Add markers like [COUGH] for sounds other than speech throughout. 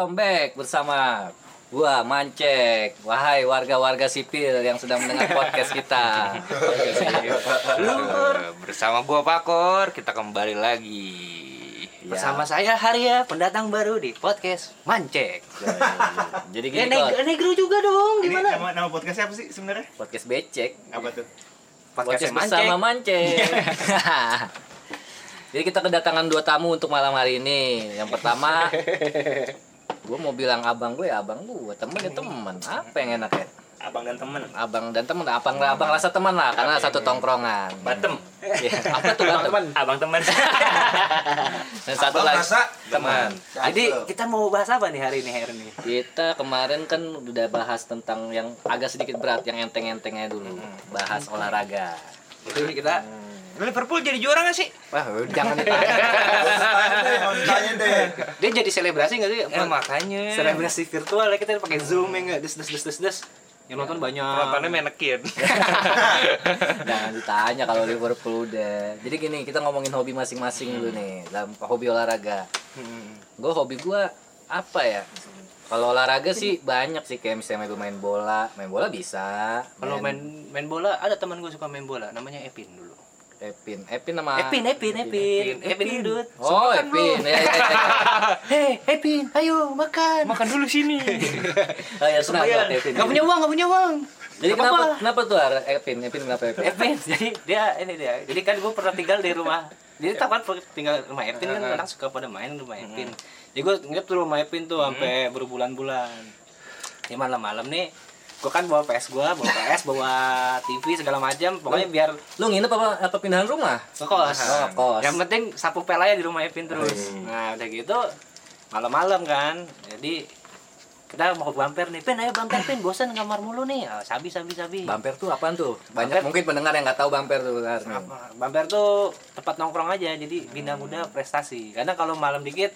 Welcome back bersama gua Mancek. Wahai warga-warga sipil yang sedang mendengar [LAUGHS] podcast kita. Bersama gua Pakor, kita kembali lagi. Ya. Bersama saya Harya, pendatang baru di podcast Mancek. [LAUGHS] Jadi Ya, gini kok, neg- negro juga dong, Ini gimana? nama, nama podcastnya apa sih sebenarnya? podcast becek. Apa tuh? Podcast Mancek. bersama Mancek. [LAUGHS] Jadi kita kedatangan dua tamu untuk malam hari ini. Yang pertama, gue mau bilang abang gue ya abang gue, temen ya temen. Apa yang enak ya? Abang dan temen. Abang dan temen, abang abang rasa teman lah, karena satu tongkrongan. Batem. Ya, apa tuh batem? Abang temen. [LAUGHS] Dan satu Abang lagi rasa teman. Jadi kita mau bahas apa nih hari ini, Her nih? Kita kemarin kan udah bahas tentang yang agak sedikit berat, yang enteng-entengnya dulu. Bahas olahraga. Itu kita Liverpool jadi juara gak sih? Wah, jangan [LAUGHS] ditanya. Tanya deh, dia jadi selebrasi nggak sih? Eh makanya. Selebrasi virtual ya kita pakai Zoom ya nggak? Des des des des des. Yang nonton banyak. Penontonnya menekin. [LAUGHS] jangan [LAUGHS] ditanya kalau Liverpool udah. Jadi gini, kita ngomongin hobi masing-masing dulu nih. Dalam hobi olahraga. Gue hobi gue apa ya? Kalau olahraga sih banyak sih kayak misalnya gue main bola, main bola bisa. Kalau main main bola ada teman gue suka main bola, namanya Epin dulu. Epin, Epin nama Epin, Epin, Epin, Epin gendut. Oh, Epin. Ya, ya, ya. Hei, Epin, ayo makan. Makan dulu sini. [LAUGHS] Oh, ya, kenapa Bayar. Epin? Gak punya uang, gak punya uang. Jadi kenapa apa-apa. kenapa tuh? Epin? Epin kenapa Epin? Epin, [LAUGHS] jadi dia ini dia. Jadi kan gue pernah tinggal di rumah. Jadi tempat tinggal di rumah Epin kan orang suka pada main di rumah Epin. Jadi gue nginep tuh rumah Epin tuh sampai berbulan-bulan. Di malam-malam nih, gue kan bawa PS gue, bawa PS, bawa TV segala macam. Pokoknya biar Lu nginep apa apa pindahan rumah? ngekos. Oh, kos. Yang penting sapu pel aja di rumah Epin terus. Nah udah gitu malam-malam kan. Jadi kita mau bumper nih, Pin ayo bumper Pin, bosan kamar mulu nih. Ah, sabi sabi sabi. Bumper tuh apaan tuh? Banyak Bumper- mungkin pendengar yang nggak tahu bumper tuh Ar. Apa? Bumper tuh tempat nongkrong aja, jadi bina muda prestasi. Karena kalau malam dikit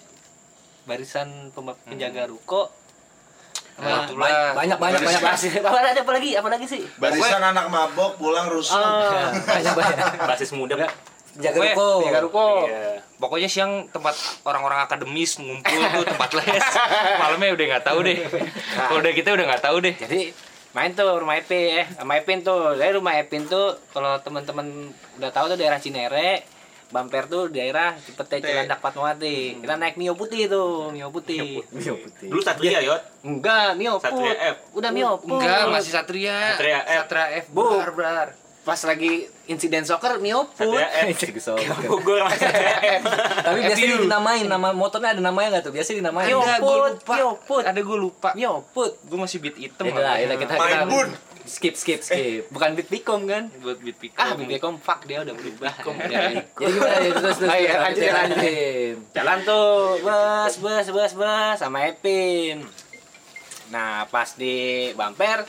barisan penjaga ruko Nah, itulah. Banyak banyak banyak Basis- apa ada apa lagi? Apa lagi sih? Barisan anak mabok pulang rusuh. Oh, [LAUGHS] banyak banyak. Basis muda. Jaga ruko. penjaga ruko. Iya. Pokoknya siang tempat orang-orang akademis ngumpul tuh tempat les. [LAUGHS] Malamnya udah nggak tahu deh. Kalau udah kita udah nggak tahu deh. Jadi main tuh rumah Epin eh rumah Epin tuh. Dari rumah Epin tuh kalau teman-teman udah tahu tuh daerah Cinere, Bumper tuh daerah Cipete Cilandak Fatmawati. Kita naik Mio putih tuh, Mio putih. Mio putih. Dulu Satria, Yot. Enggak, Mio Put. Satria F. Udah Mio Put. Enggak, masih Satria. Satria F. Satria F. Bar, bar. Pas lagi insiden soccer Mio Put. Satria F. [LAUGHS] Bogor sama Satria F. Tapi biasanya dinamain nama motornya ada namanya nggak tuh? Biasanya dinamain. Mio Enggak, Put. Mio Put. Ada gue lupa. Mio Put. Gue masih beat item. Ya ya kita Main kita bun. Skip skip skip. Bukan Beat Bicom kan? buat beat pick. Ah, Beat Bicom fuck dia udah berubah. Jadi gimana ya terus terus. Oh, iya, lanjutin, lanjutin. Jalan tuh, bus, bus, bus, bus sama Epin. Nah, pas di bumper,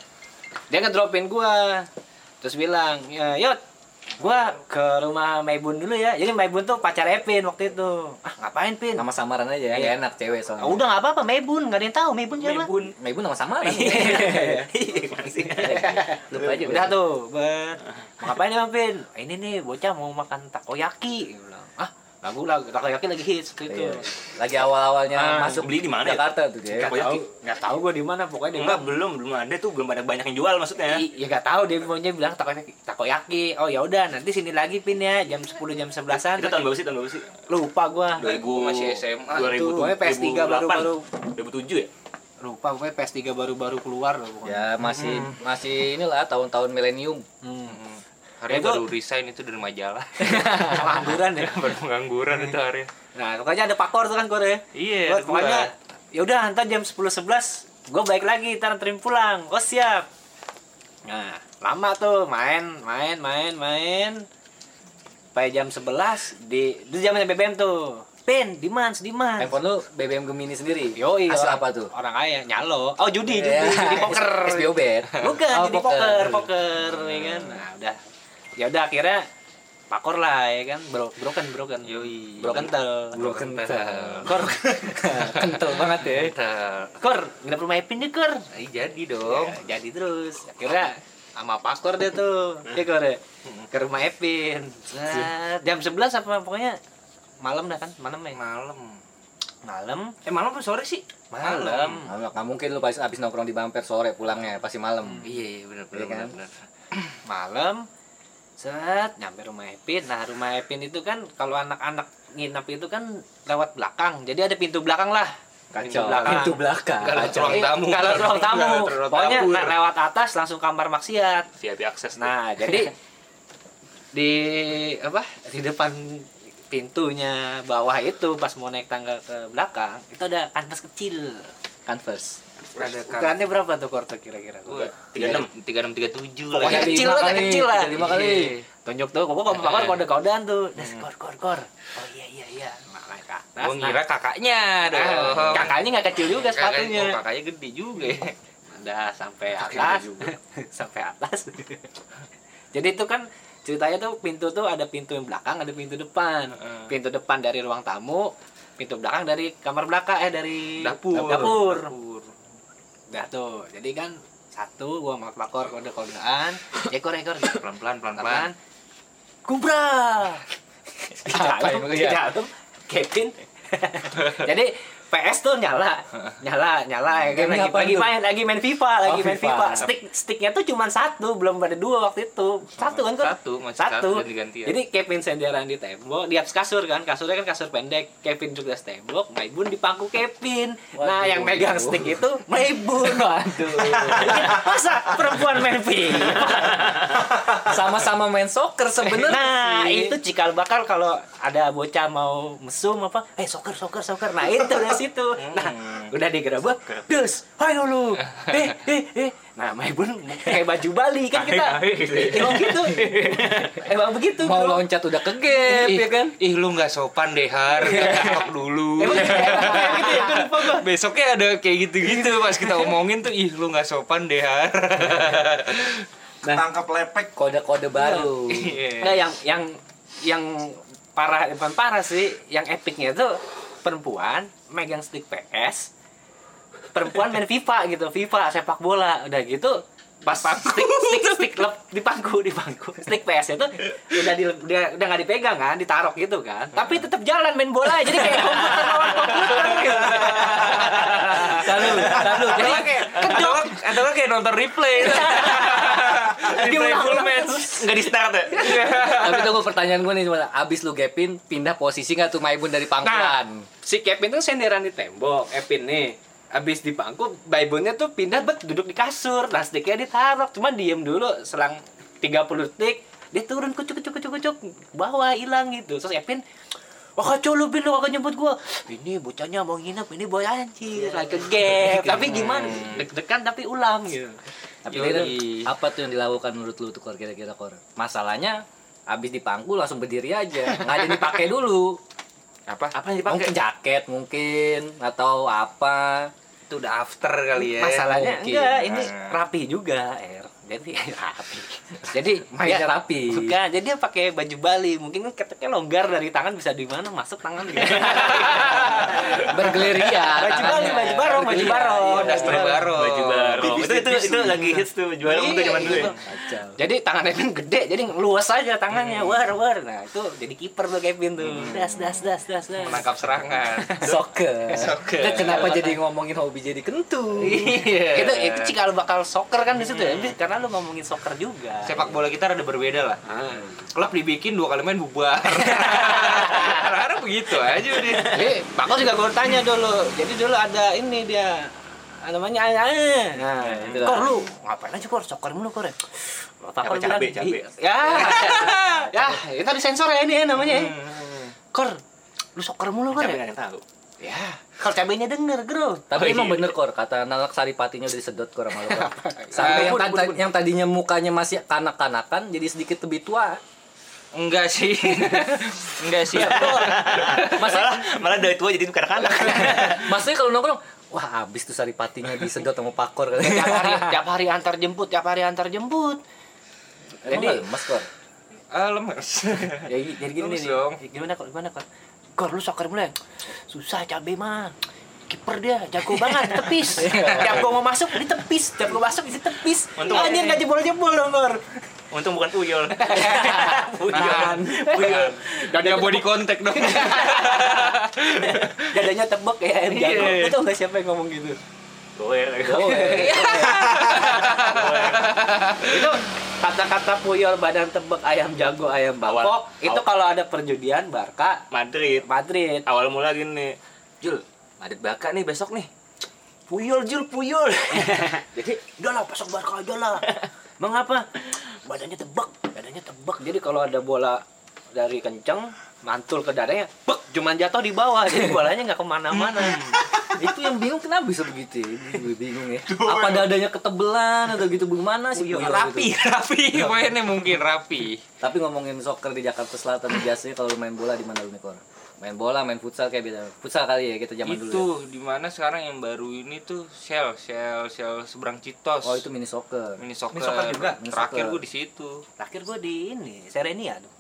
dia ngedropin gua. Terus bilang, ya, Yot, gua ke rumah Maibun dulu ya. Jadi Maibun tuh pacar Epin waktu itu. Ah, ngapain, Pin? Nama samaran aja ya, Iya. nggak enak cewek soalnya. Ah, udah nggak apa-apa, Maibun. Nggak ada yang tahu Maibun siapa. Maibun. Nah, ibu nama samaran. Iya, gimana sih? Lupa aja. Udah tuh. Mau ngapain ya, Pin? "Ah, Ini nih, bocah mau makan takoyaki. Lagu lagu takoyaki lagi hits waktu itu. Iya. Lagi awal-awalnya Ah, masuk beli di mana ya? Jakarta tuh dia. Nggak tahu, nggak tahu gue di mana pokoknya dia Enggak, belum, belum ada tuh, belum ada banyak yang jual maksudnya. "I- ya nggak tahu dia pokoknya bilang takoyaki takoyaki oh ya udah nanti sini lagi pin ya jam 10 jam 11an Itu tahun berapa sih? Tahun berapa sih? lupa gua 2000 masih SMA. 2000 Pokoknya PS3 baru- baru. 2007 ya? lupa pokoknya PS3 baru-baru keluar loh pokoknya Ya masih masih inilah tahun-tahun milenium. hmm. Hari Itu- baru resign itu dari majalah. [LAUGHS] pengangguran ya baru [LAUGHS] pengangguran itu hari. nah pokoknya ada pakor tuh kan kore Iya, Gua- ada pokoknya ya udah ntar jam 10 11 gue balik lagi ntar anterin pulang oh siap nah lama tuh main main main main sampai jam 11 di itu zamannya BBM tuh pin dimans dimans Handphone lu BBM Gemini sendiri. Asal orang- apa tuh? Orang kaya, nyalo. Oh, judi, judi, Ya, judi poker. [LAUGHS] SBO bet. Bukan, Oh, judi poker, poker, ya kan. Nah, udah. Ya udah akhirnya pakor lah ya kan. Bro, broken, broken. Yoi. Broken tel. Broken tel. Kor, [LAUGHS] Kental banget ya. Tel. kor, nginep rumah Epin deh, kor. Ih, jadi dong. Ya, jadi terus. Akhirnya sama pakor deh tuh. Ya kor ya. Ke rumah Epin. Set, Jam 11 apa pokoknya malam dah kan, malam ya. Malam. Malam Eh malam apa sore sih? Malam. Malam. Nggak mungkin lu pas abis nongkrong di bumper sore pulangnya pasti malam. Iya, iya benar benar Iya kan? benar. malam set nyampe rumah Epin nah rumah Epin itu kan kalau anak-anak nginap itu kan lewat belakang jadi ada pintu belakang lah Kacau. belakang. Pintu belakang. Kalau Kacau. ruang tamu. kalau ruang tamu pokoknya nah, lewat atas langsung kamar maksiat VIP akses. nah jadi [LAUGHS] di apa di depan pintunya bawah itu pas mau naik tangga ke belakang itu ada kanvas kecil Converse. Ada ukurannya berapa tuh korto kira-kira Tiga enam, tiga enam, tiga tujuh lah. Pokoknya Tiga kecil lima lah, kali, kecil lah. tiga lima kali. Iya. Tunjuk tuh, kok bakal kode-kodean tuh. Das kor kor kor. Oh iya iya iya. Nah, ke atas. Gua ngira kakaknya dong. Nah, kakaknya nggak kecil juga sepatunya. oh, kakaknya gede juga. ya. Udah sampai atas. [LAUGHS] sampai atas. Jadi itu kan ceritanya tuh pintu tuh ada pintu yang belakang, ada pintu depan. Heeh. Pintu depan dari ruang tamu, pintu belakang dari kamar belakang eh dari Dapur. Dapur. Udah tuh. Jadi kan satu gua sama Pakor kode-kodean, ekor ekor Pelan-pelan, pelan-pelan. pelan kubra lihat? dalam Kevin [LAUGHS] jadi PS tuh nyala. Nyala nyala. Ya kan lagi, lagi main lagi main FIFA lagi Oh, main FIFA. FIFA. Stick sticknya tuh cuma satu belum ada dua waktu itu. Satu kan Kor? Satu, masih satu. satu, jadi Kevin senderan di tembok di atas kasur kan. Kasurnya kan kasur pendek. Kevin juga di atas tembok Maibun di pangku Kevin. Nah Waduh. yang megang stick itu Maibun. [LAUGHS] Waduh. masa perempuan main FIFA? Sama-sama main soccer sebenarnya. Nah, itu cikal bakal kalau ada bocah mau mesum apa, eh soccer soccer soccer. Nah, itu situ. Nah, udah digerebek, dus, ayo lu. Eh, eh, eh. Nah, Maibun kayak baju Bali kan kita. Emang gitu. [LAUGHS] Emang begitu. mau bro. loncat udah ke gap Ih, ya kan. Ih, lu nggak sopan deh, Har. Dulu. Emang gitu ya, gue lupa gua. Besoknya ada kayak gitu-gitu pas kita omongin tuh, ih lu nggak sopan deh, Har. Tangkap lepek. Kode-kode baru. Iya. Nah, yang yang yang parah bukan parah sih, yang epicnya tuh perempuan megang stick PS, perempuan main FIFA gitu, FIFA sepak bola, udah gitu pas stick stick stick lep di pangku di pangku stick PS itu udah di, udah udah nggak dipegang kan ditaruh gitu kan. Tapi tetap jalan main bola jadi kayak komputer lawan komputer gitu. Lalu, lalu. jadi Jadi kayak Atau kayak nonton replay. [LAUGHS] replay full match. Nggak di start ya? tapi tunggu pertanyaan gue nih cuma abis lu gapin pindah posisi nggak tuh Maibun dari pangkuan? si Kevin tuh senderan di tembok, Epin nih. Abis di bangku, Baibonnya tuh pindah bet duduk di kasur, plastiknya ditaruh, cuma diem dulu selang 30 detik, dia turun kucuk kucuk kucuk kucuk, bawah hilang gitu. Terus Epin Wah kacau lu Bin, lu kagak nyebut gua Ini bocahnya mau nginep, ini boy anjir Lagi ke gap Tapi gimana? Deg-degan tapi ulam gitu Tapi Yoi. Apa tuh yang dilakukan menurut lu tuh Kor kira-kira Kor? Masalahnya abis di pangku langsung berdiri aja, nggak ada dipakai dulu. Apa? Apa yang dipakai? Mungkin jaket mungkin atau apa. Itu udah after kali ya. Masalahnya mungkin. enggak, ini rapi juga, Er. Jadi [LAUGHS] rapi. Jadi Mainnya dia- rapi. Bukan, jadi dia pakai baju Bali. Mungkin kan keteknya longgar dari tangan bisa di mana masuk tangan gitu. [LAUGHS] Bergerilya. baju Bali, baju barong, baju barong. Oh, daster baru. Baju baru. Itu itu itu lagi hits tuh juara Iya, tuh zaman dulu ya. gitu. Kacau. Jadi tangannya kan gede, jadi luas aja tangannya, war war. Nah itu jadi kiper tuh Kevin tuh, das das das das das. Menangkap serangan. [LAUGHS] Soccer. Soccer. Itu kenapa jadi ngomongin hobi jadi kentu? Iya. Itu itu cikal bakal soccer kan di situ ya, karena lu ngomongin soccer juga. Sepak bola kita rada berbeda lah. Ah. Klub dibikin dua kali main bubar. [LAUGHS] Karena begitu aja deh. Eh, Kos juga gue tanya dulu. Jadi dulu ada ini dia namanya ah, ah. Nah, itu kor lu ngapain aja kor soccer mulu kor ya? Pak Kor Cabe, cabe. "Ih, Ya, [LAUGHS] ya, itu ada sensor ya ini ya namanya ya. Kor, lu soccer mulu kor ya? tahu. Ya, kalau cabenya denger, bro. Tapi Oh, emang iya. bener kor kata anak saripatinya udah disedot kor sama lu. [LAUGHS] Sampai yang, bun, tadi- bun, bun. yang tadinya mukanya masih kanak-kanakan jadi sedikit lebih tua. Enggak sih. [LAUGHS] Enggak sih. Malah malah dari tua jadi kanak-kanak. [LAUGHS] Maksudnya kalau nongkrong, wah abis tuh saripatinya disedot sama pakor. tiap hari tiap hari antar jemput, tiap hari antar jemput. Jadi mas kor. Ah, lemes. [LAUGHS] Ya, jadi gini nih. dong. Gimana kok? Gimana kok? Kor lu soccer mulai. Susah cabe mah. Kiper dia jago banget tepis. Tiap gua mau masuk ditepis, tiap gua masuk ditepis. Anjir enggak jebol-jebol dong, Kor. Untung bukan tuyul. Nahan. Nahan. Gak body contact dong. [LAUGHS] Dadanya tebak kayak air jago. Iya. Lu tau gak siapa yang ngomong gitu? Goer. [LAUGHS] Itu kata-kata puyol badan tebak ayam jago ayam bangkok itu kalau ada perjudian Barca Madrid. Madrid Awal mula gini. Jul, Madrid Barca nih besok nih. Puyol Jul, puyol. [LAUGHS] jadi udah lah pasok Barca aja lah mengapa badannya tebak badannya tebak. Jadi kalau ada bola dari kenceng mantul ke dadanya bek cuman jatuh di bawah. Jadi [LAUGHS] bolanya nggak ke mana-mana. Itu yang bingung kenapa bisa begitu? Gue bingung ya. Apa dadanya ketebelan atau gitu bagaimana sih? Puyol rapi, gitu. rapi, mainnya mungkin rapi. tapi ngomongin soccer di Jakarta Selatan biasanya kalau main bola di mana lu nih? Main bola main futsal kayak biasa futsal kali ya kita zaman itu dulu ya? di mana sekarang yang baru ini tuh Shell, Shell, Shell seberang Citos. oh itu mini soccer mini soccer. Mini soccer juga? Mini Terakhir gue di situ. terakhir gue di ini Serenia tuh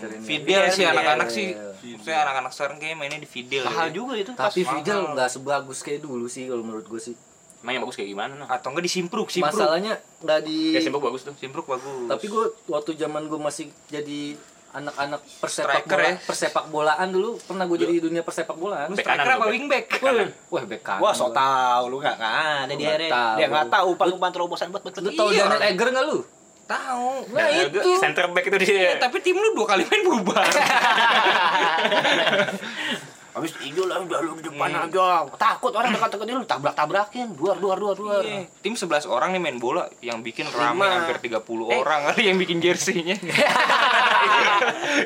Sering Fidel ya. sih anak-anak sih. Saya anak-anak sekarang kayaknya mainnya di Fidel. mahal ya. juga itu tapi Fidel mahal. nggak sebagus kayak dulu sih kalau menurut gue sih Emang yang bagus kayak gimana? Noh? Atau enggak di Simpruk, Simpruk. masalahnya nggak di Kayak Simpruk bagus tuh. Simpruk bagus. tapi gue waktu zaman gue masih jadi anak-anak persepak Striker bola, ya? persepak bolaan dulu pernah gue jadi di dunia persepak bolaan striker kanan, apa bek. wingback? wah bek kanan Wah, so gua. tau lu nggak kan? Ada Lu di nggak area. tahu. Dia nggak tahu umpan-umpan terobosan buat betul. lu tau Iya. Daniel Eger nggak lu Tahu. nah itu Center back itu dia. tapi tim lu dua kali main berubah. [LAUGHS] Habis hijau lah udah lu di depan aja. Takut orang dekat-dekat lu tabrak-tabrakin. Duar duar duar duar. Iya. Tim 11 orang nih main bola yang bikin Lima. ramai hampir 30 Eh. orang kali yang bikin jersey-nya. [LAUGHS]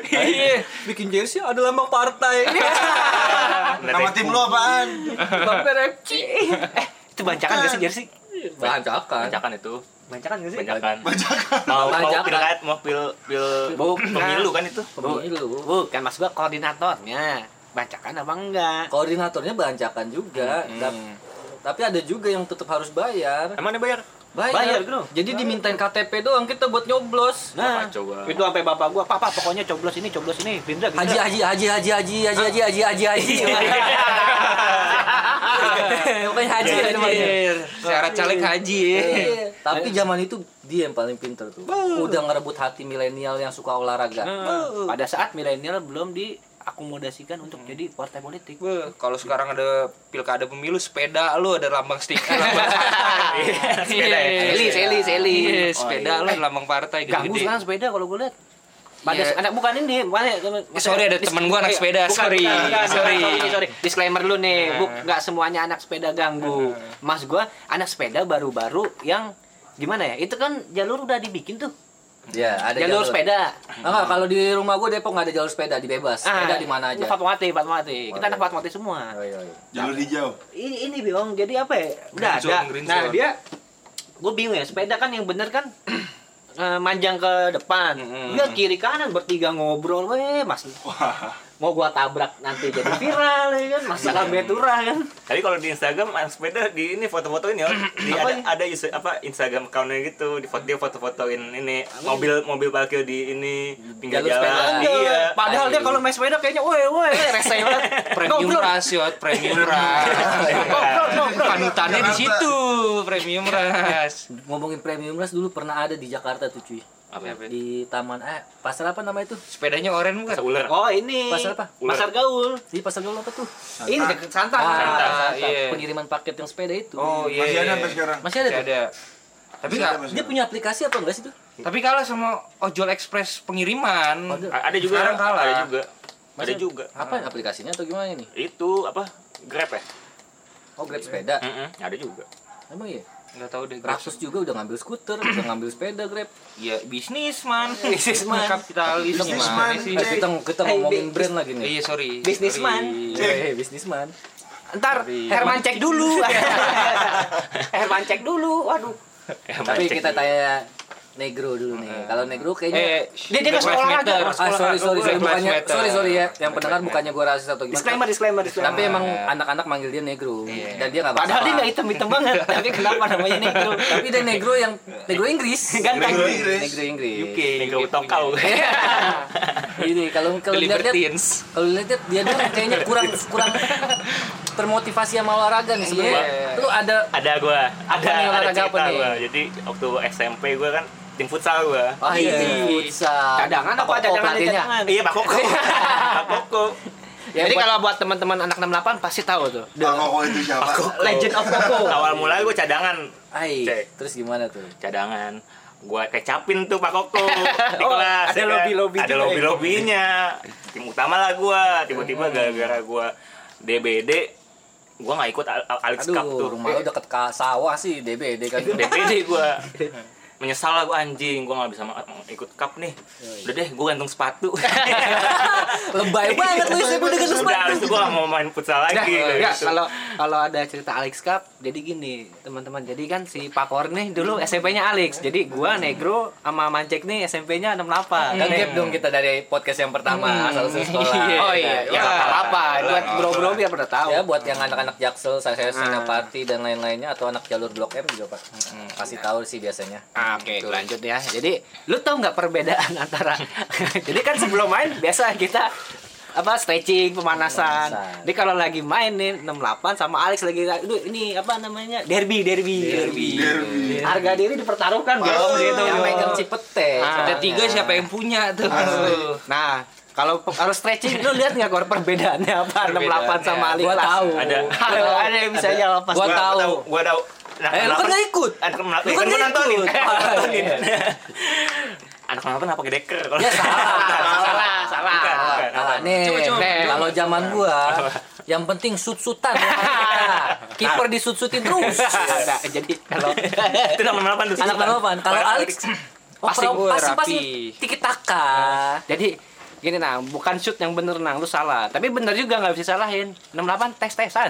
iya bikin jersey ada lambang partai [LAUGHS] Nama tim lu apaan? Bumper FC [LAUGHS] Eh, itu bancakan gak sih jersey? bancakan Bancakan itu. Bancakan gak sih? Bancakan. Mau mau Bancakan. pil mau pil pil pemilu kan itu. pemilu Bukan mas gua koordinatornya. Bancakan apa enggak? koordinatornya bancakan juga. Tap- tapi ada juga yang tetap harus bayar. Emang dia bayar? bayar, Bayar, bro. jadi dimintain KTP doang kita buat nyoblos. Nah, Wah, coba. itu sampai bapak gua, papa pokoknya coblos ini, coblos ini, Gerindra, haji Gerindra. haji haji haji haji haji haji haji haji haji. [LAUGHS] [LAUGHS] Pokoknya haji Iya, ya namanya Syarat caleg haji. Iya. tapi zaman itu dia yang paling pinter tuh. Udah ngerebut hati milenial yang suka olahraga. Nah, pada saat milenial belum diakomodasikan untuk jadi partai politik. Kalau sekarang ada pilkada pemilu sepeda lu ada lambang stiker lambang [LAUGHS] Sepeda ya? Seli, seli, seli. Iya, sepeda iya. lu ada lambang partai Ganggu gede-gede. sekarang sepeda kalau gue lihat. Pada Iya. anak bukan ini, mana? Eh, sorry, ada temen gua anak sepeda, Bukan, sorry. bukan, bukan, Sorry. sorry, sorry. Disclaimer dulu nih, buk nggak semuanya anak sepeda ganggu. Mas gua anak sepeda baru-baru yang gimana ya? Itu kan jalur udah dibikin tuh. Ya ada jalur, sepeda. Ah, enggak, kalau di rumah gue Depok nggak ada jalur sepeda di bebas sepeda di mana aja Fatmawati, Fatmawati. Kita anak Fatmawati semua. Oh, iya, iya. Jalur hijau. ini ini biong jadi apa ya udah ada nah zone. dia gue bingung ya sepeda kan yang bener kan [CLEARS THROAT] eh, manjang ke depan Mm-mm. dia kiri kanan bertiga ngobrol weh mas mau gua tabrak nanti jadi viral ya kan masalah betura kan Tapi kalau di Instagram anak sepeda di ini foto-fotoin ya. Di Apa ada ini? ada user- apa Instagram accountnya gitu. Di foto dia foto-fotoin ini mobil mobil parkir di ini pinggir Jalur sepeda. jalan. Iya. padahal dia kalau main sepeda kayaknya woi woi rese banget Premium ras premium ras. Panutannya di situ, premium ras. ngomongin premium ras dulu pernah ada di Jakarta tuh cuy Apa ya? di taman eh pasar apa nama itu Sepedanya oren bukan? Masa ular. oh ini Pasar apa? pasar gaul di pasar gaul apa tuh ini deket Santa Ah, Santa, Santa. iya. pengiriman paket yang sepeda itu Oh iya. Masih ada iya. sampai sekarang. masih ada Masih ada. Tapi Masih dia punya aplikasi apa enggak sih tuh tapi kalah sama ojol ekspres pengiriman. Oh, ada. Ada juga. Sekarang kalah. Ada juga. Ada Masih- juga. apa aplikasinya atau gimana ini Itu apa? Grab ya? oh grab sepeda Mm-mm, Ada juga. emang iya Nggak tahu deh. Rasus juga udah ngambil skuter udah ngambil sepeda grab Iya, bisnis man. Bisnisman. Kapitalis [LAUGHS] Bisnisman. sih? Eh, kita kita Hey, ngomongin brand lagi nih Iya, sorry. Bisnisman. Eh, bisnisman ntar Sorry. Herman cek dulu [LAUGHS] Herman cek dulu waduh tapi kita tanya negro dulu nih kalau negro kayaknya Eh, Dia- dia nggak Black sekolah aja, ah sorry sorry sorry bukannya sorry sorry ya yang pendengar bukannya gua rasis atau gimana disclaimer disclaimer disclaimer tapi emang anak-anak manggil dia negro Iya. dan dia nggak Padahal dia masalah. nggak hitam-hitam banget, [LAUGHS] tapi kenapa namanya negro? tapi dia negro yang negro Inggris [LAUGHS] Ganteng. Negro Inggris. negro Inggris UK. Negro tokau. punya. [LAUGHS] ini kalau kalau Libertines. kalau dilihat dia tuh kayaknya kurang kurang termotivasi sama olahraga nih sebenarnya Iya. lu ada Ada gua. Ada olahraga cerita apa nih? gua. Jadi waktu SMP gua kan tim futsal gua. Oh iya, futsal. Cadangan apa Koko cadangan cadangan? Iya, Pak Koko. [LAUGHS] Pak Koko. Ya, Jadi buat- kalau buat teman-teman anak 68 pasti tahu tuh. Pak Koko itu siapa? Legend of Coco. Awal mulai gua cadangan, Ai, terus gimana tuh? cadangan. Gua kecapin tuh Pak Koko [LAUGHS] di Oh, kelas. ada ya kan? lobby-lobby Ada ya? lobby-lobbinya. Tim utama lah gua. Tiba-tiba gara-gara gua DBD, gua nggak ikut Al- Al- Alex Cup tuh. rumah lu deket ke sawah sih, DBD kan. DPD gua [LAUGHS] menyesal lah gua anjing gua nggak bisa ikut cup nih udah deh gua gantung sepatu [LAUGHS] Lebay banget lu sih udah gantung udah sepatu. itu gua nggak mau main futsal lagi Nah, ya, gitu. kalau kalau ada cerita Alex Cup, jadi gini teman-teman. Jadi kan si Pak Kor nih dulu SMP-nya Alex. Jadi gua Negro sama Mancek nih SMP-nya 68. Kan gap dong kita dari podcast yang pertama asal usul sekolah. Oh iya, ya apa-apa. Buat bro-bro biar pada tahu. Ya buat yang anak-anak Jaksel, saya saya Senopati dan lain-lainnya atau anak jalur Blok M juga Pak. Kasih tahu sih biasanya. Oke, lanjut ya. Jadi, lu tahu nggak perbedaan [LAUGHS] antara? [LAUGHS] Jadi kan sebelum main biasa kita apa stretching pemanasan. Pemanasan. Jadi kalau lagi main nih 68 sama Alex lagi aduh ini apa namanya? Derby, derby. Derby. Derby. Harga diri dipertaruhkan dong gitu. Yang megang Cipete. Ah. Ada tiga siapa yang punya tuh? Nah, kalau kalau stretching lu lihat nggak Gor perbedaannya apa 68 sama Alex? Gua tahu. Ada. Ada, ada yang bisa jawab pas Gua Gua tahu. gua tahu Anak Eh, lu kan nggak ikut. anak delapan- Lu kan kan nontonin ikut. nontonin anak delapan apa deker kalau [LAUGHS] Ya salah. Salah, salah. Bukan, bukan. Ah, nih, nih, kalau zaman gua [LAUGHS] yang penting sut-sutan ya. [LAUGHS] Kiper disut-sutin terus. Nah, jadi kalau itu nama delapan tuh Anak delapan. Kalau Alex Pasti pasti pasti tiki taka. Jadi gini nang, bukan shoot yang bener nang, lu salah. Tapi bener juga nggak bisa salahin. 68 tes tesan.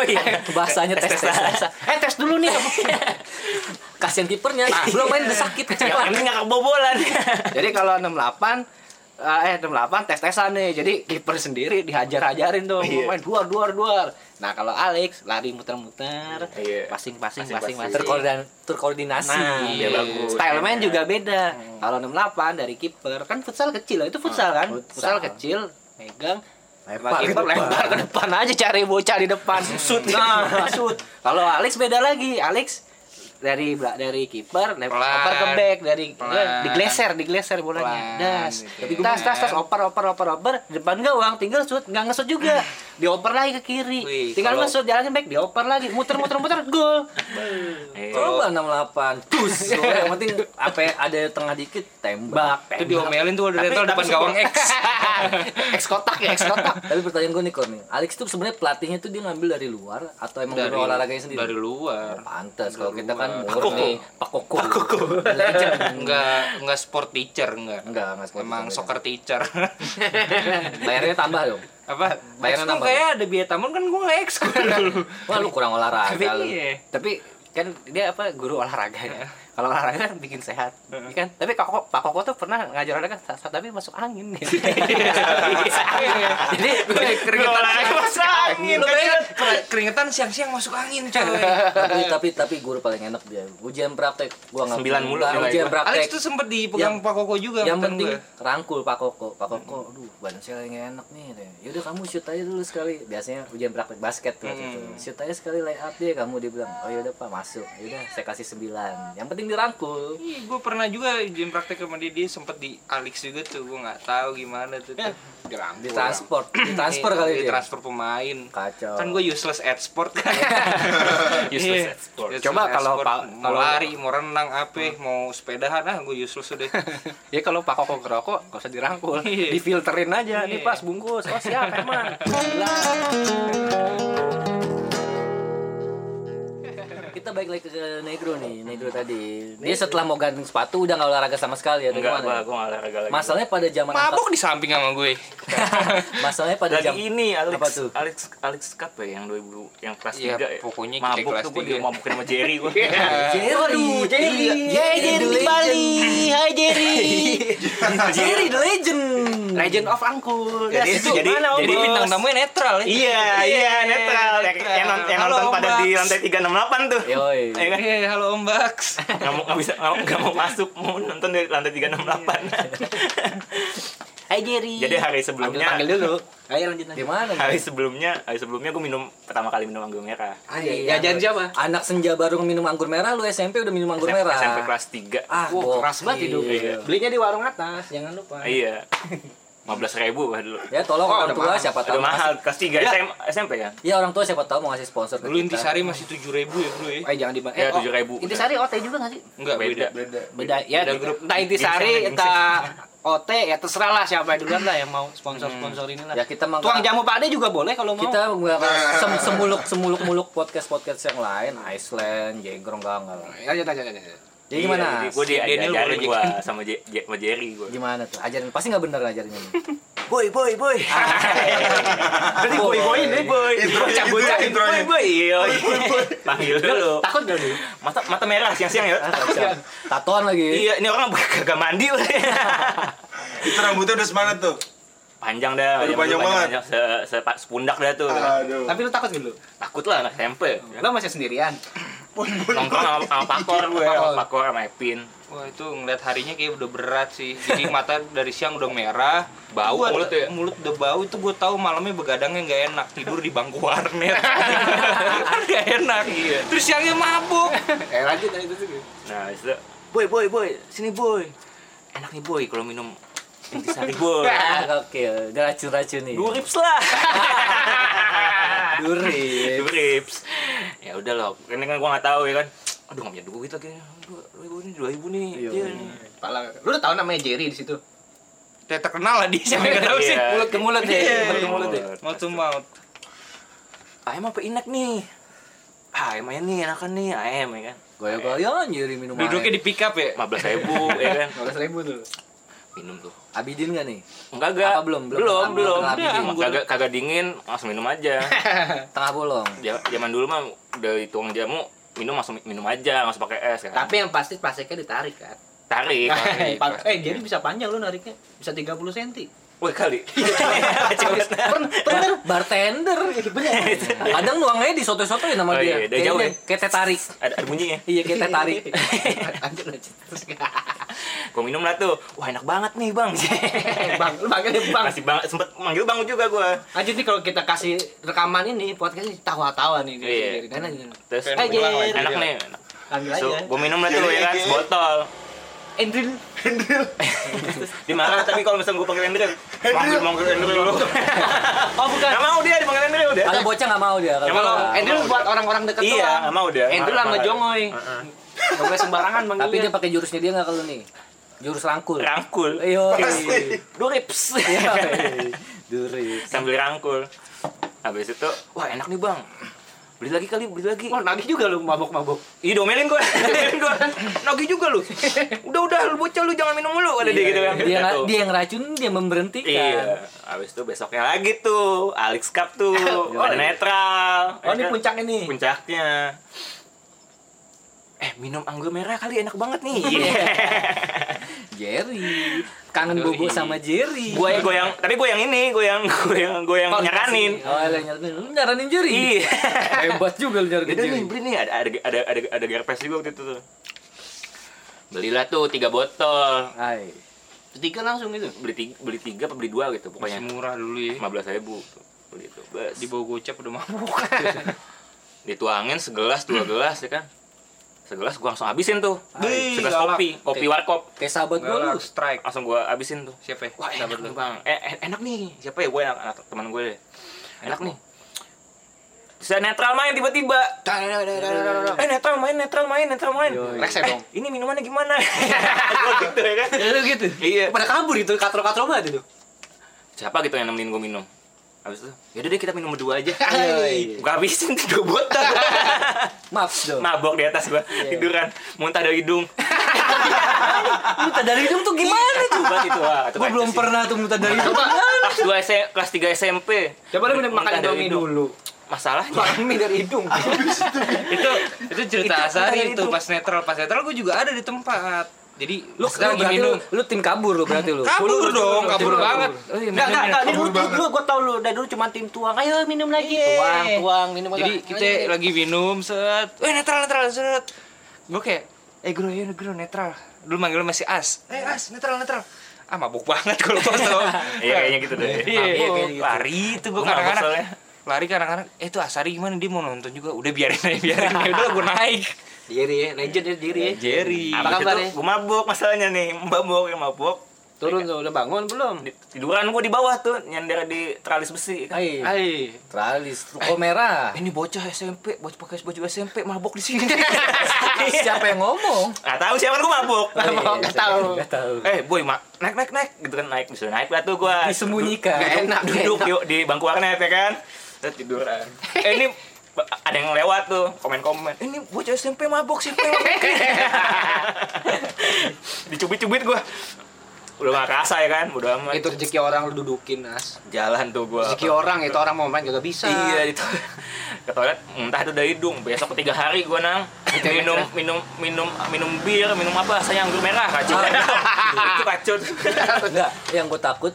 Oh iya, bahasanya tes tes. eh tes dulu nih. [LAUGHS] Kasihan kipernya, belum main udah sakit penting nggak kebobolan [LAUGHS] Jadi kalau 68 eh 68 tes tesan nih. Jadi kiper sendiri dihajar-hajarin tuh. Iya. Main duar duar duar. Nah, kalau Alex lari muter-muter, Iya. passing passing Passing, passing passing. passing. Terkoordin terkoordinasi. Nah, Iya, bagus. Style main juga beda. Kalau 68 dari kiper kan futsal kecil, itu futsal kan? futsal. Futsal kecil, megang Lempar Lempar ke kiper depan. lempar ke depan aja cari bocah di depan. Shoot. Nah, shoot. Kalau Alex beda lagi. Alex dari dari kiper Pelan. oper ke back dari Pelan. ya, digleser digleser bolanya Pelan, das gitu. tas tas tas oper oper oper oper depan gawang tinggal shoot nggak ngesut juga [LAUGHS] dioper lagi ke kiri Wih, tinggal kalau- ngesut jalanin back dioper lagi muter muter muter gol [LAUGHS] Iya. Coba 68. Tus. Yang penting apa ya, ada tengah dikit tembak. bak Itu diomelin tuh dari depan gawang X. [LAUGHS] X kotak ya X kotak Tapi pertanyaan gue nih Kor nih, Alex tuh sebenarnya pelatihnya tuh dia ngambil dari luar atau emang dari, olahraganya sendiri? Dari luar. Pantes kalau kita kan luar. murni Pak Koko. Pak Koko. Legend. Enggak enggak sport teacher enggak. Enggak, enggak seperti Emang itu. soccer teacher. [LAUGHS] Bayarnya tambah dong. Apa? Bayaran Ekskul nambah. kayak ada biaya tamun kan gua enggak ekskul. [LAUGHS] Wah, lu kurang olahraga lu. Iya. tapi kan dia apa guru olahraga ya kalau olahraga kan bikin sehat ya kan tapi Pak Koko, Pak Koko tuh pernah ngajar olahraga sa- tapi masuk angin gitu. [LAUGHS] Jadi [LAUGHS] keringetan olahraga masuk angin. Bayangin keringetan siang-siang masuk angin coy. tapi tapi tapi guru paling enak dia. Ujian praktek gua nggak Sembilan mulu ujian praktek. Alex tuh sempet dipegang Yang- Pak Koko juga yang penting rangkul Pak Koko. Pak Koko, aduh badan saya lagi enak nih. Yaudah kamu shoot aja dulu sekali. Biasanya ujian praktek basket tuh. itu. Shoot aja sekali lay up deh kamu dia bilang. Oh yaudah Pak masuk. Yaudah saya kasih 9. Yang penting dirangkul. Iya, gue pernah juga ujian praktek sama dia, dia sempet di Alex juga tuh, gue nggak tahu gimana tuh. tuh. Di transport, di transfer kali Di dia. transfer pemain. Kacau. Kan gue useless at sport kan. [LAUGHS] Useless Iya. at sport. Useless Coba kalau mau kalau- lari, mau renang, apa, mau sepedahan ah gue useless udah. [LAUGHS] ya kalau Pak Koko ngerokok gak usah dirangkul Iya. difilterin aja nih Iya. pas bungkus oh siap emang [LAUGHS] Kita balik lagi ke Negro nih, Negro tadi. Dia setelah mau gantung sepatu udah nggak olahraga sama sekali ya, enggak gimana? gua gua nggak olahraga lagi Masalahnya pada zaman Mabuk di samping sama gue. [LAUGHS] Masalahnya pada lagi jam ini Alex Apa tuh? Alex Alex Cup ya yang 2000 yang kelas Iya, 3 ya pokoknya mabuk kelas tuh gua tiga. dimabukin sama [LAUGHS] Jerry gua Jerry, Jerry, Jerry di Bali Hai Jerry [LAUGHS] Jerry the legend. Legend of Angkul Jadi- itu jadi- Jadi bintang tamunya netral ya. Iya, iya, netral. Yang, yang, nonton pada di lantai 368 tuh. Yoi. Iya kan? Iya, halo Om Bax. [LAUGHS] Nggak mau nggak bisa nggak, nggak mau masuk, mau nonton di lantai 368. [LAUGHS] Hai Jerry. Jadi hari panggil, sebelumnya panggil dulu. Ayo lanjut lanjut. Gimana? hari sebelumnya hari sebelumnya gue minum pertama kali minum anggur merah. Iya, jajan siapa? Anak senja baru minum anggur merah, lu SMP udah minum anggur SMP, merah. SMP kelas 3 Ah, Wah, keras banget hidup. Iya. Belinya di warung atas, jangan lupa. Iya. [LAUGHS] 15 ribu dulu. Ya tolong Oh, orang tua mahal. siapa tahu Udah mahal kelas 3 SM, SMP kan? Ya orang tua siapa tahu mau ngasih sponsor ke Dulu kita. intisari masih tujuh ribu ya bro ya. Eh jangan dibahas. Ya, oh, 7.000. Intisari OT juga nggak sih? Enggak beda. Beda. Beda ya. Beda grup. Entah Intisari, entah [LAUGHS] OT ya terserah lah siapa duluan lah yang mau sponsor-sponsor ini lah. Ya kita mah Tuang jamu Pak Ade juga boleh kalau mau. kita nggak [LAUGHS] sem semuluk semuluk muluk podcast podcast yang lain Iceland Jenggrong enggak enggak lah Lanjut lanjut lanjut. Jadi gimana Gue Si Daniel diajarin boleh gue sama, J- J- sama Jerry gue. gimana tuh ajarin pasti nggak bener ajarinnya. [LAUGHS] Boy, boy, boy. Berarti boy boy ini boy. Bocah bocah Boy, boy. Iya. Panggil dulu. Takut gak lu? Mata mata merah siang-siang ya. Ah, tatoan lagi Iya, ini orang [LAUGHS] kagak mandi. [LAUGHS] Itu rambutnya udah semangat tuh. Panjang dah. Panjang dulu banget. Se, se, sepundak dah tuh. Aduh. Tapi lu takut gak lu? Takut lah anak SMP. Lo masih sendirian. Nongkrong sama, sama Pakor gue, sama Pakor sama Epin. Wah itu ngeliat harinya kayak udah berat sih. Jadi mata dari siang udah merah, bau Gua- mulut ya. Mulut udah bau itu gue tahu malamnya begadangnya nggak enak tidur di bangku warnet. [LAUGHS] Gak enak. Terus siangnya mabuk. Eh lanjut itu. Nah, itu boy, boy, boy, sini boy. Enak nih boy kalau minum intisari boy. [LAUGHS] ah gokil Gak racun-racun nih Dua rips lah. Duri Dua rips. Ya udah loh, ini kan gua nggak tahu ya kan. Aduh nggak punya duit lagi. Dua ribu nih, dua ribu nih. Iya. Iya nih. Pala. Lu udah tahu namanya Jerry di situ. Kayak terkenal lah dia siapa yang nggak tahu sih. Iya. Mulut ke mulut ya. Iya. Mulut ke mulut ya. Mau tuh mau. Ayam apa inek nih? Ayam aja nih, enakan nih, ayam ya kan. goyang-goyang jadi minum Duduknya di pick up ya. 15 ribu ya kan. 15 ribu tuh. Minum tuh. Abidin gak nih Enggak, enggak. Apa belum? Belum. Belum, Belum belum. bikin. Kagak kagak dingin, langsung minum aja. [LAUGHS] tengah bolong Zaman dulu mah udah dituang jamu, minum langsung minum aja, langsung pakai es kan. Tapi yang pasti plastiknya ditarik kan. tarik. [LAUGHS] Eh, pa- eh jadi bisa panjang lu nariknya. Bisa 30 cm. Woi kali. [LAUGHS] Bar- bartender kadang nuangnya di soto-soto ya nama Oh dia iya, jauh ya. kayak teh tarik ada, ada bunyinya. iya kayak teh tarik [LAUGHS] lanjut lanjut. Terus Gue minum lah tuh. Wah enak banget nih bang. [LAUGHS] bang, lu panggil dia bang. Masih bang, sempet manggil bang juga gue. Lanjut nih kalau kita kasih rekaman ini podcast ini tawa-tawa nih. Iya. Terus Eh, enak nih. enak. Panggil So, aja. gue minum lah tuh ya kan, sebotol. Endril. [LAUGHS] Dimarah tapi kalau misalnya gue panggil Hendrik, manggil manggil Hendrik dulu. [LAUGHS] Oh bukan. Gak mau dia dipanggil Hendrik udah. kalau bocah nggak mau dia bocah. lo- Endril buat orang-orang deket Iya, doang. nggak mau dia. Endril sama. Jongoy. Gak boleh sembarangan tapi manggilnya. dia pakai jurusnya dia nggak kalau nih jurus rangkul Rangkul. Ayo, Durips. duri. Sambil rangkul. Habis itu, wah enak nih bang. Beli lagi kali, beli lagi. Wah, nagih juga lu mabok-mabok. Ih domelin gue, [LAUGHS] domelin gue. Nagi juga lu. Udah udah lu bocah lu jangan minum mulu ada dia gitu kan. Dia nggak- Tuh. dia yang racun, dia memberhentikan. Iya. Habis itu besoknya lagi tuh, Alex Cup tuh, [LAUGHS] ada netral. Oh, ini Ya kan? puncak ini. Puncaknya. Eh, minum anggur merah kali enak banget nih. [LAUGHS] Jerry, kangen bobo iya. sama Jerry. gue gue yang tapi gue yang ini, gue yang [LAUGHS] gue yang gue yang nyaranin. Oh, lu nyaranin, lu nyaranin Jerry. Iya. [LAUGHS] Hebat juga lu nyaranin Jerry. nih, beli nih ada ada ada ada ada gerpes juga waktu itu tuh. Belilah tuh tiga botol. Hai. Tiga langsung gitu. Beli tiga, beli tiga apa beli dua gitu Masih pokoknya. murah dulu ya. lima belas ribu beli itu bes Di bawah gocap udah mabuk. [LAUGHS] dituangin segelas dua gelas ya kan segelas gua langsung habisin tuh Wih, segelas galak. kopi kopi warkop Kayak sahabat gue lu. Strike. langsung gua habisin tuh Siapa ya? wah enak Sahabat lu. nih bang eh, eh, enak nih siapa ya gue anak, anak teman gue deh enak nih saya netral main tiba-tiba eh netral main netral main netral main Yoi. Rekse eh, dong. ini minumannya gimana [LAUGHS] Gua gitu ya kan Lu gitu. iya Pada kabur itu, katro-katro banget itu. siapa gitu yang nemenin gue minum Habis itu, yaudah deh kita minum berdua aja. [LAUGHS] Yoi. Gua habisin tuh dua botol. [LAUGHS] Maaf dong. Mabok di atas gua, tiduran, muntah dari hidung. [LAUGHS] Muntah dari hidung tuh gimana tuh? Coba itu wah. itu Gue belum sih. pernah tuh muntah dari hidung. Kelas 2 S kelas 3 SMP. Coba lu minum makan Indomie hidung. dulu. Masalahnya Makan mie dari hidung. itu itu cerita Asari itu. pas netral pas netral gue juga ada di tempat jadi Lu, pas lu lagi berarti minum lu, lu tim kabur lu berarti lu. kabur dong kabur banget Oh, iya, Enggak, enggak, enggak. Kabur dulu, banget. dulu gue tau lu. Dari dulu cuma tim tuang. Ayo minum lagi. Iya. Tuang, tuang, minum jadi kita lagi minum set eh netral netral set gue kayak eh gro ya gro netral dulu manggilnya masih as eh as netral netral ah mabuk banget kalau kosong [LAUGHS] Iya kayaknya gitu deh. Iya, Mabuk. lari itu gue Gua kadang-kadang lari kadang-kadang eh itu Asari gimana dia mau nonton juga udah biarin aja biarin ya udah gue naik Jerry ya, legend ya Jerry ya. Jerry Apa kabar ya? gue mabuk masalahnya nih, mabuk yang mabuk. Turun tuh, udah bangun belum? Di- Tiduran gue di bawah tuh, nyender di teralis besi. kan. Ai, Hai. tralis, ruko merah. ini bocah SMP bocah pakai baju SMP mabuk di sini [LAUGHS] Siapa yang ngomong? Nggak tahu siapa gue mabuk. Nggak tahu. Nggak tahu. Eh boy, ma naik naik naik gitu kan naik bisa naik lah tuh gue. Disembunyikan. Enak, duduk enak. di, di bangku warnet ya kan tiduran [LAUGHS] eh ini ada yang lewat tuh komen-komen. Ini bocah SMP mabok SMP mabok. [LAUGHS] Dicubit-cubit gua. Udah gak kerasa ya kan udah amat. Itu rezeki orang lu dudukin, Nas. jalan tuh gua Rezeki orang itu orang mau main juga bisa. iya toilet [LAUGHS] ke toilet muntah itu dari hidung. Besok ketiga hari gua nang. Minum minum minum minum bir minum apa? Saya anggur merah kacau. [LAUGHS] Itu kacau Enggak, yang gue takut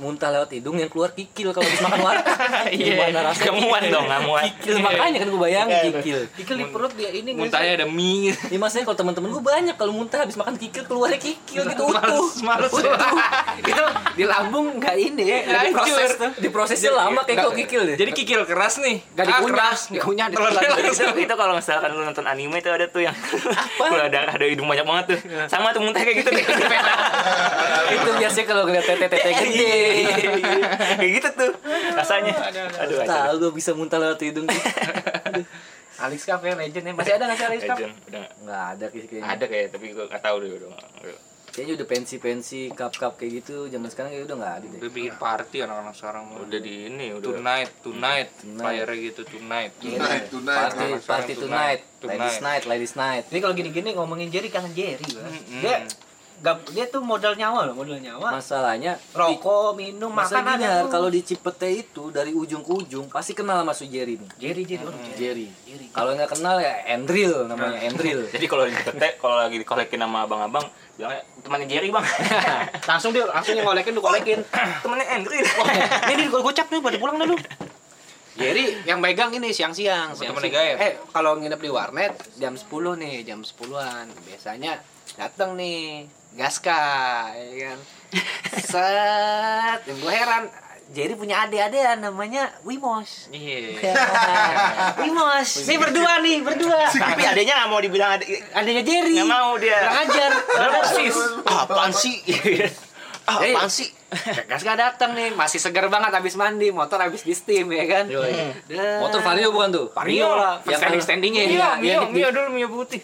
muntah lewat hidung yang keluar kikil kalau habis makan warteg. [LAUGHS] iya Gimana rasanya? gemuan dong nggak muat Kikil makanya kan gue bayangin kikil. Kikil di perut dia ini nggak muntahnya ada mie Ya maksudnya kalau teman-teman gue banyak kalau muntah habis makan kikil keluarnya kikil gitu utuh. males [LAUGHS] itu di lambung nggak ini ya, diproses tuh. Diprosesnya lama kayak kok kikil deh. jadi kikil keras nih Ah, dikunyah, keras dikunyah, langsung. itu, kalau misalkan lu nonton anime itu ada tuh yang kalau [LAUGHS] ada ada hidung banyak banget tuh sama tuh muntah kayak gitu deh itu biasanya kalau ngeliat tete-tete gede. Kayak gitu tuh rasanya aduh aduh Tahu gue bisa muntah lewat hidung. [LAUGHS] Alex Cup ya legend ya. Masih ada nggak sih Alex Cup? Legend, udah nggak- Enggak ada kayaknya. ada kayak tapi gue nggak tahu deh udah nggak- Kayaknya udah pensi-pensi cup-cup kayak gitu zaman sekarang kayak udah enggak ada deh. udah bikin party anak-anak sekarang udah di ini udah tonight tonight Tonight. fire gitu tonight Tonight, tonight. Party, party tonight. tonight, ladies night, ladies night. Ini kalau gini-gini ngomongin Jerry kangen Jerry, Bang. Dia gak, dia tuh modal nyawa loh, modal nyawa. Masalahnya Rokok, minum, makan ada kalau di Cipete itu dari ujung ke ujung pasti kenal sama su Jerry nih. Jerry, Jerry. Oh, Jerry. Kalau nggak kenal ya Endril namanya Endril. [LAUGHS] jadi kalau di Pete kalau lagi dikolekin sama abang-abang bilangnya temannya Jerry bang [LAUGHS] langsung dia langsung yang ngolekin lu kolekin. [LAUGHS] temannya Andrew Ini di gua gocap nih, pada pulang dah lu. Jerry yang megang ini siang-siang. Sama siang temennya Gaep. Eh, kalau nginep di warnet jam 10 nih, jam 10-an. Biasanya datang nih Gaska, ya kan. Set, yang gue heran Jerry punya adik-adik namanya Wimos. iya Wimos. Saya berdua nih, berdua. tapi adanya nggak mau dibilang adik Adanya Jerry. nggak mau dia Kurang ajar. sis Apaan sih? Ah, apaan sih? Gaska datang nih, masih segar banget habis mandi, motor habis di steam ya kan. Dan- Motor Vario bukan tuh? Vario lah, Yang standing standingnya Mio. Mio, Mio dulu Mio putih.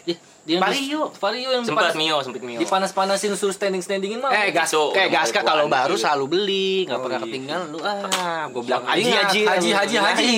Dia Vario. Vario yang sempat dipanas, Mio sempet Mio dipanas-panasin suruh standing-standingin mah. Eh, gas, kayak Gaska mulai kalau baru selalu beli, nggak Oh, pernah iya. ketinggalan lu. Ah, gua bilang haji haji haji, haji, haji.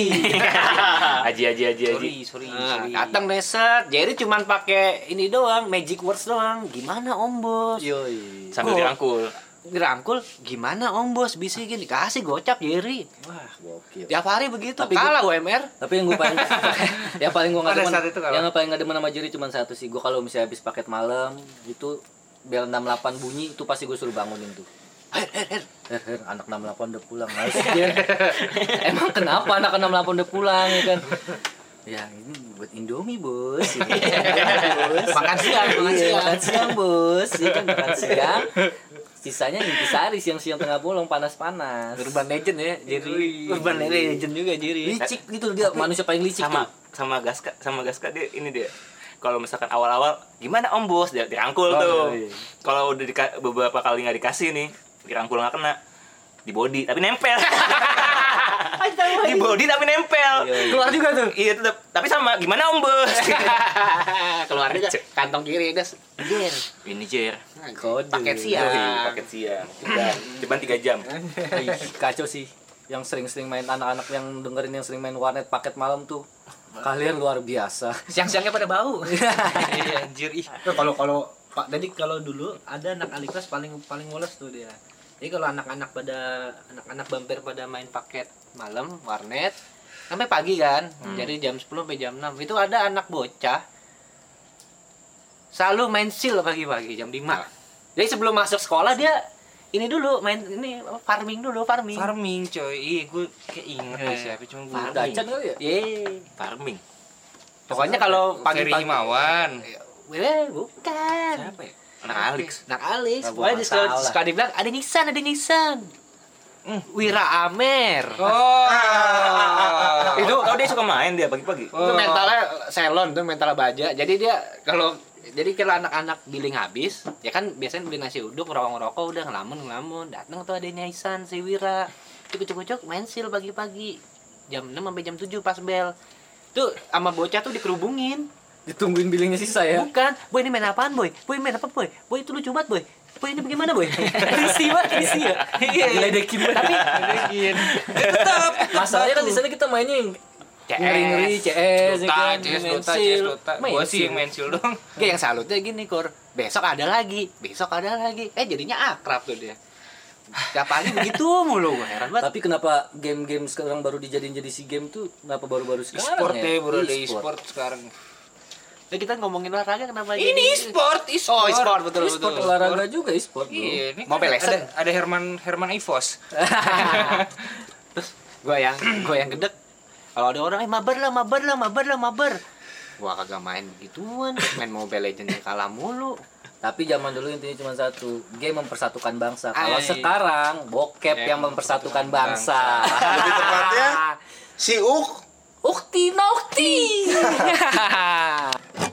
Haji Haji [LAUGHS] Haji Haji sorry Nah, datang deset, Jerry cuman pakai ini doang, magic words doang. Gimana Om Bos? Yoi. sambil dirangkul Dirangkul, gimana Om Bos? Bisikin dikasih gocap Jerry. Wah, gokil. Tiap hari begitu. Tapi Kalah UMR. Tapi yang gue paling [LAUGHS] yang paling gue nggak demen, yang paling nggak demen sama Jerry cuma satu sih. Gue kalau misalnya habis paket malam itu bel 68 bunyi itu pasti gue suruh bangunin tuh. Her, her, her. Her, her, anak 68 udah pulang harus. [LAUGHS] Emang kenapa anak 68 udah pulang ya kan? Ya ini buat Indomie bos, ini, [LAUGHS] bos. Makan siang, makan Iya, siang. makan siang bos, ya kan makan siang. Sisanya intisari siang-siang tengah bolong panas-panas. Urban legend ya, Jerry. Wih. Urban legend juga Jerry. Licik gitu dia manusia paling licik sama tuh. sama Gaska sama Gaska dia ini dia kalau misalkan awal-awal gimana om bos dia dirangkul Oh, tuh iya. kalau udah beberapa kali nggak dikasih nih dirangkul nggak kena di body tapi nempel [LAUGHS] di body tapi nempel Keluar juga tuh. iya tetap tapi sama gimana om bos [LAUGHS] Keluar juga kantong kiri des. Jer. ini jer Kode. Paket siang. Paket siang cuman tiga jam kacau sih yang sering-sering main anak-anak yang dengerin yang sering main warnet paket malam tuh kalian luar biasa Siang-siangnya pada bau. [LAUGHS] iya anjir ih kalau kalau Pak jadi kalau dulu ada anak aliklas paling paling woles tuh dia. Jadi kalau anak-anak pada anak-anak bumper pada main paket malam warnet sampai pagi kan. Jadi jam 10 sampai jam 6 itu ada anak bocah selalu main sil pagi-pagi jam 5. Jadi sebelum masuk sekolah dia ini dulu main ini farming dulu farming. farming coy iya gue kayak inget Eh, deh siapa cuma gue farming. dacan kali ya Yeay. farming Pokoknya kalau Ferry pagi-pagi Himawan Eh, bukan. siapa ya anak Alex Nak Alex, Nah, pokoknya di suka, suka dibilang ada Nisan, ada Nisan. Wira Amer. Oh. [LAUGHS] itu oh dia suka main dia pagi-pagi Itu mentalnya salon tuh mental baja. Jadi dia kalau jadi kalau anak-anak billing habis, ya kan biasanya beli nasi uduk, ngerokok-ngerokok, udah ngelamun ngelamun. Datang tuh adanya Isan si Wira. Cukup-cukup main sil pagi-pagi. Jam 6 sampai jam 7 pas bel. Tuh sama bocah tuh dikerubungin. Ditungguin billingnya sisa ya. Bukan, boy ini main apaan boy? Boy main apa boy? Boy itu lucu banget boy. Boy ini bagaimana boy? [LAUGHS] Risi banget, risi ya. Iya, banget. Tapi Masalahnya kan di sana kita mainnya yang CS. ngeri-ngeri CS ya Dota, kan, CS, Dota. CS, Dota. Main Gua sih sil. yang main sil dong. Kayak yang salutnya gini Kor Besok ada lagi Besok ada lagi Eh jadinya akrab tuh dia Tiap pagi begitu mulu Gua heran banget Tapi kenapa game-game sekarang baru dijadiin jadi si game tuh kenapa baru-baru sekarang E-sport ya? deh, bro, e-sport sekarang. Nah, kita ngomongin olahraga kenapa Ini jadi- e-sport, e-sport. Oh e-sport betul E-sport betul olahraga juga e-sport. Iya, ini Mobile kan ada, Legends. ada Herman Herman Ivos. [LAUGHS] Terus gue yang gue yang gedek Kalau ada orang Eh mabar lah mabar lah mabar lah mabar Gua kagak main begituan Main Mobile Legends kalah mulu Tapi zaman dulu intinya cuma satu, game mempersatukan bangsa. Kalau sekarang bokep yang mempersatukan bangsa. [LAUGHS] Lebih tepatnya si Uk Ochtie, ochtie! [LAUGHS] [LAUGHS]